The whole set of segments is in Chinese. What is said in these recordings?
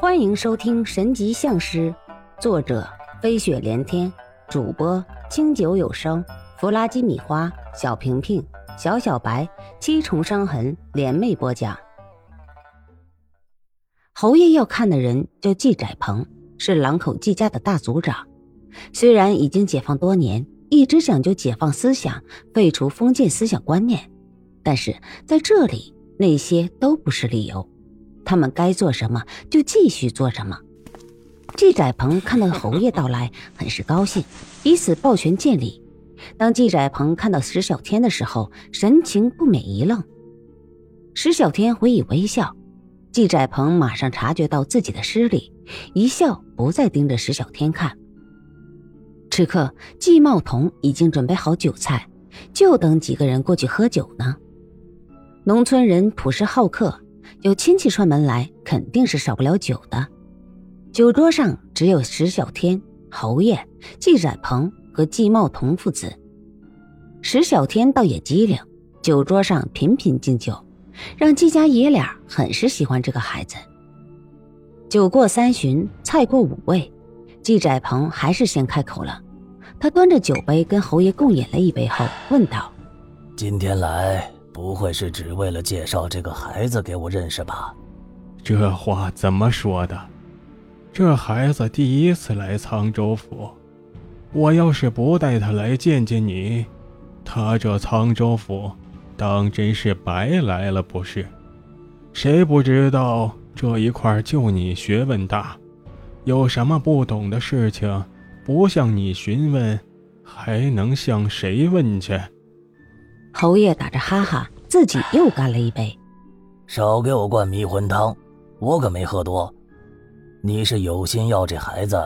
欢迎收听《神级相师》，作者飞雪连天，主播清酒有声，弗拉基米花，小平平，小小白，七重伤痕联袂播讲。侯爷要看的人叫季载鹏，是狼口季家的大族长。虽然已经解放多年，一直讲究解放思想，废除封建思想观念，但是在这里，那些都不是理由。他们该做什么就继续做什么。季载鹏看到侯爷到来，很是高兴，以此抱拳见礼。当季载鹏看到石小天的时候，神情不免一愣。石小天回以微笑，季载鹏马上察觉到自己的失礼，一笑，不再盯着石小天看。此刻，季茂彤已经准备好酒菜，就等几个人过去喝酒呢。农村人朴实好客。有亲戚串门来，肯定是少不了酒的。酒桌上只有石小天、侯爷、季载鹏和季茂同父子。石小天倒也机灵，酒桌上频频敬酒，让季家爷俩很是喜欢这个孩子。酒过三巡，菜过五味，季载鹏还是先开口了。他端着酒杯跟侯爷共饮了一杯后，问道：“今天来？”不会是只为了介绍这个孩子给我认识吧？这话怎么说的？这孩子第一次来沧州府，我要是不带他来见见你，他这沧州府当真是白来了不是？谁不知道这一块就你学问大，有什么不懂的事情，不向你询问，还能向谁问去？侯爷打着哈哈，自己又干了一杯。少给我灌迷魂汤，我可没喝多。你是有心要这孩子？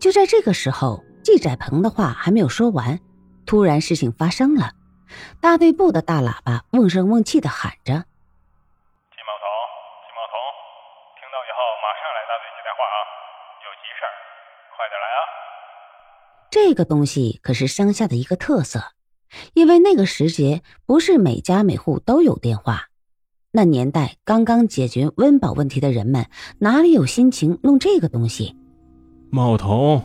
就在这个时候，季载鹏的话还没有说完，突然事情发生了。大队部的大喇叭瓮声瓮气的喊着：“季茂彤，季茂彤，听到以后马上来大队接电话啊，有急事儿，快点来啊！”这个东西可是乡下的一个特色。因为那个时节，不是每家每户都有电话。那年代刚刚解决温饱问题的人们，哪里有心情弄这个东西？茂童，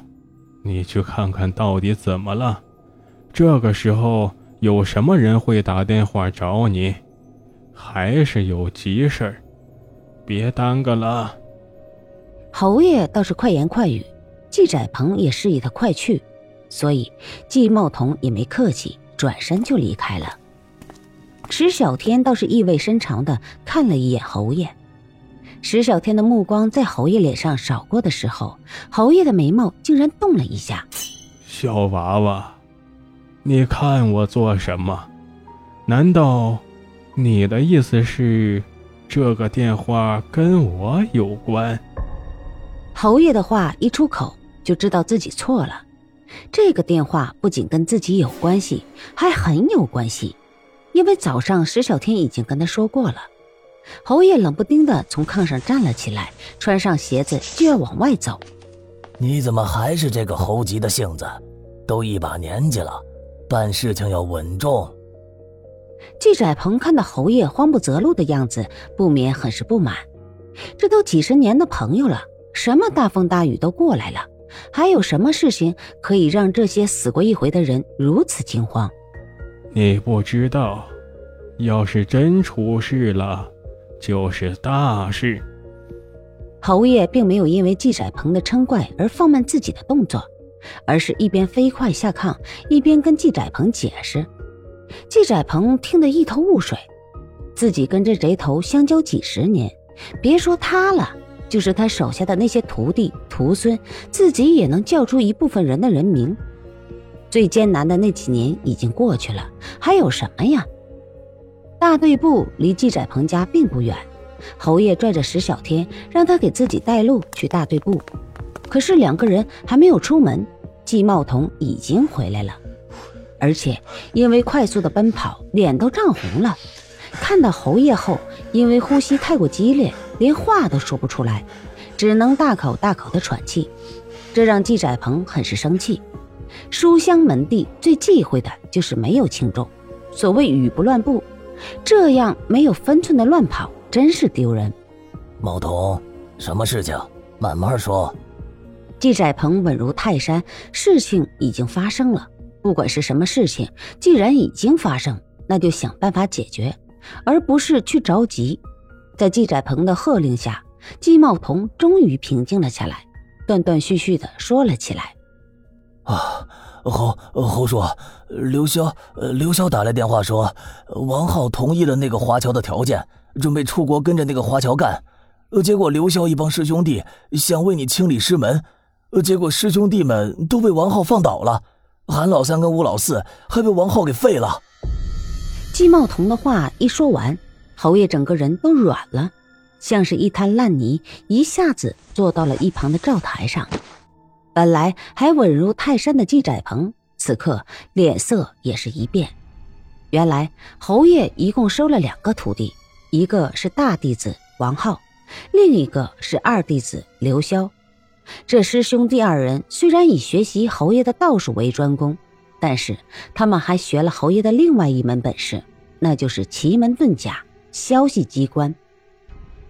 你去看看到底怎么了？这个时候有什么人会打电话找你？还是有急事儿？别耽搁了。侯爷倒是快言快语，季载鹏也示意他快去，所以季茂童也没客气。转身就离开了。石小天倒是意味深长的看了一眼侯爷。石小天的目光在侯爷脸上扫过的时候，侯爷的眉毛竟然动了一下。小娃娃，你看我做什么？难道你的意思是这个电话跟我有关？侯爷的话一出口，就知道自己错了。这个电话不仅跟自己有关系，还很有关系，因为早上石小天已经跟他说过了。侯爷冷不丁的从炕上站了起来，穿上鞋子就要往外走。你怎么还是这个猴急的性子？都一把年纪了，办事情要稳重。季载鹏看到侯爷慌不择路的样子，不免很是不满。这都几十年的朋友了，什么大风大雨都过来了。还有什么事情可以让这些死过一回的人如此惊慌？你不知道，要是真出事了，就是大事。侯爷并没有因为季载鹏的嗔怪而放慢自己的动作，而是一边飞快下炕，一边跟季载鹏解释。季载鹏听得一头雾水，自己跟这贼头相交几十年，别说他了。就是他手下的那些徒弟徒孙，自己也能叫出一部分人的人名。最艰难的那几年已经过去了，还有什么呀？大队部离季载鹏家并不远，侯爷拽着石小天，让他给自己带路去大队部。可是两个人还没有出门，季茂桐已经回来了，而且因为快速的奔跑，脸都涨红了。看到侯爷后，因为呼吸太过激烈。连话都说不出来，只能大口大口的喘气，这让季载鹏很是生气。书香门第最忌讳的就是没有轻重，所谓语不乱步，这样没有分寸的乱跑，真是丢人。毛童，什么事情？慢慢说。季载鹏稳如泰山，事情已经发生了。不管是什么事情，既然已经发生，那就想办法解决，而不是去着急。在季窄鹏的喝令下，季茂桐终于平静了下来，断断续续的说了起来：“啊，侯侯叔，刘潇，刘潇打来电话说，王浩同意了那个华侨的条件，准备出国跟着那个华侨干。结果刘潇一帮师兄弟想为你清理师门。”呃，结果师兄弟们都被王浩放倒了，韩老三跟吴老四还被王浩给废了。季茂桐的话一说完，侯爷整个人都软了，像是一滩烂泥，一下子坐到了一旁的灶台上。本来还稳如泰山的季载鹏，此刻脸色也是一变。原来侯爷一共收了两个徒弟，一个是大弟子王浩，另一个是二弟子刘潇。这师兄弟二人虽然以学习侯爷的道术为专攻，但是他们还学了侯爷的另外一门本事，那就是奇门遁甲、消息机关。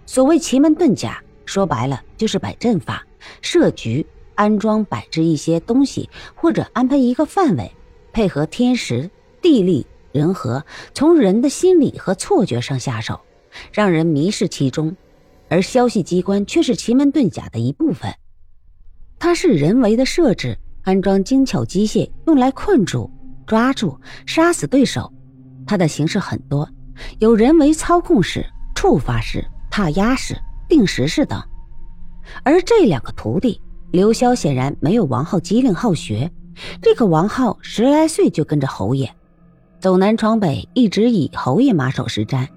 所谓奇门遁甲，说白了就是摆阵法、设局、安装摆置一些东西，或者安排一个范围，配合天时、地利、人和，从人的心理和错觉上下手，让人迷失其中。而消息机关却是奇门遁甲的一部分。它是人为的设置，安装精巧机械，用来困住、抓住、杀死对手。它的形式很多，有人为操控式、触发式、踏压式、定时式等。而这两个徒弟，刘潇显然没有王浩机灵好学。这个王浩十来岁就跟着侯爷走南闯北，一直以侯爷马首是瞻，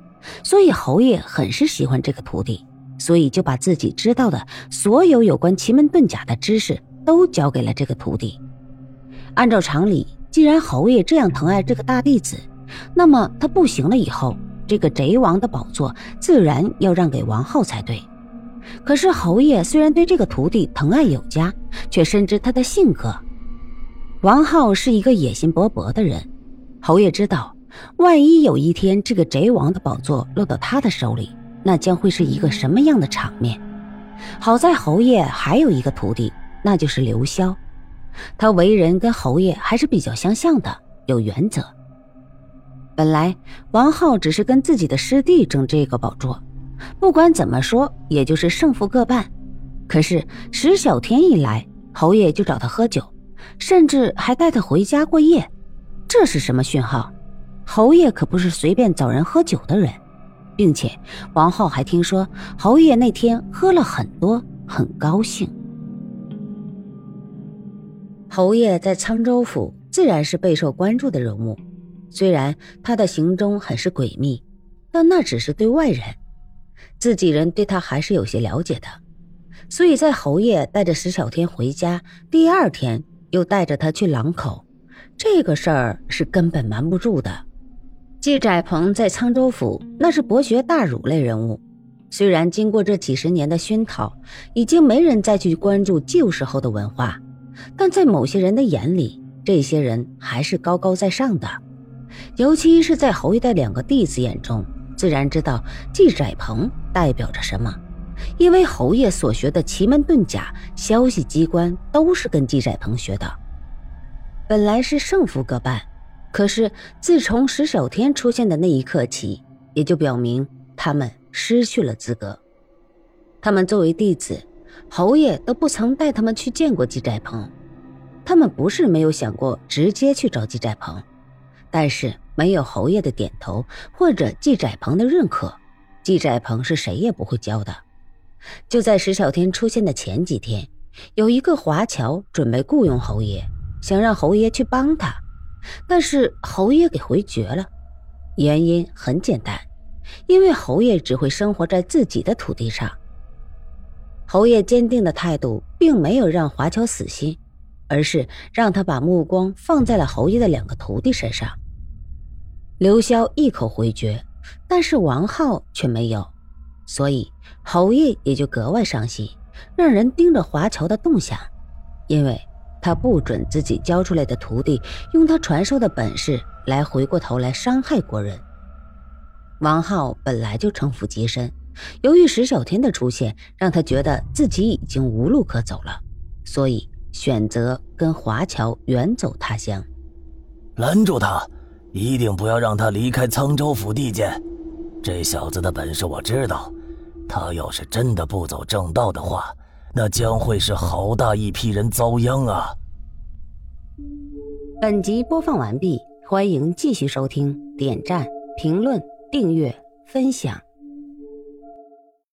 所以侯爷很是喜欢这个徒弟。所以就把自己知道的所有有关奇门遁甲的知识都交给了这个徒弟。按照常理，既然侯爷这样疼爱这个大弟子，那么他不行了以后，这个贼王的宝座自然要让给王浩才对。可是侯爷虽然对这个徒弟疼爱有加，却深知他的性格。王浩是一个野心勃勃的人，侯爷知道，万一有一天这个贼王的宝座落到他的手里。那将会是一个什么样的场面？好在侯爷还有一个徒弟，那就是刘潇。他为人跟侯爷还是比较相像的，有原则。本来王浩只是跟自己的师弟争这个宝座，不管怎么说，也就是胜负各半。可是石小天一来，侯爷就找他喝酒，甚至还带他回家过夜。这是什么讯号？侯爷可不是随便找人喝酒的人。并且，王浩还听说侯爷那天喝了很多，很高兴。侯爷在沧州府自然是备受关注的人物，虽然他的行踪很是诡秘，但那只是对外人，自己人对他还是有些了解的。所以在侯爷带着石小天回家，第二天又带着他去狼口，这个事儿是根本瞒不住的。季窄鹏在沧州府那是博学大儒类人物，虽然经过这几十年的熏陶，已经没人再去关注旧时候的文化，但在某些人的眼里，这些人还是高高在上的。尤其是在侯爷的两个弟子眼中，自然知道季窄鹏代表着什么，因为侯爷所学的奇门遁甲、消息机关都是跟季窄鹏学的。本来是胜负各半。可是，自从石小天出现的那一刻起，也就表明他们失去了资格。他们作为弟子，侯爷都不曾带他们去见过季寨鹏。他们不是没有想过直接去找季寨鹏，但是没有侯爷的点头或者季寨鹏的认可，季寨鹏是谁也不会教的。就在石小天出现的前几天，有一个华侨准备雇佣侯爷，想让侯爷去帮他。但是侯爷给回绝了，原因很简单，因为侯爷只会生活在自己的土地上。侯爷坚定的态度并没有让华侨死心，而是让他把目光放在了侯爷的两个徒弟身上。刘潇一口回绝，但是王浩却没有，所以侯爷也就格外伤心，让人盯着华侨的动向，因为。他不准自己教出来的徒弟用他传授的本事来回过头来伤害国人。王浩本来就城府极深，由于石小天的出现，让他觉得自己已经无路可走了，所以选择跟华侨远走他乡。拦住他，一定不要让他离开沧州府地界。这小子的本事我知道，他要是真的不走正道的话，那将会是好大一批人遭殃啊！本集播放完毕，欢迎继续收听，点赞、评论、订阅、分享。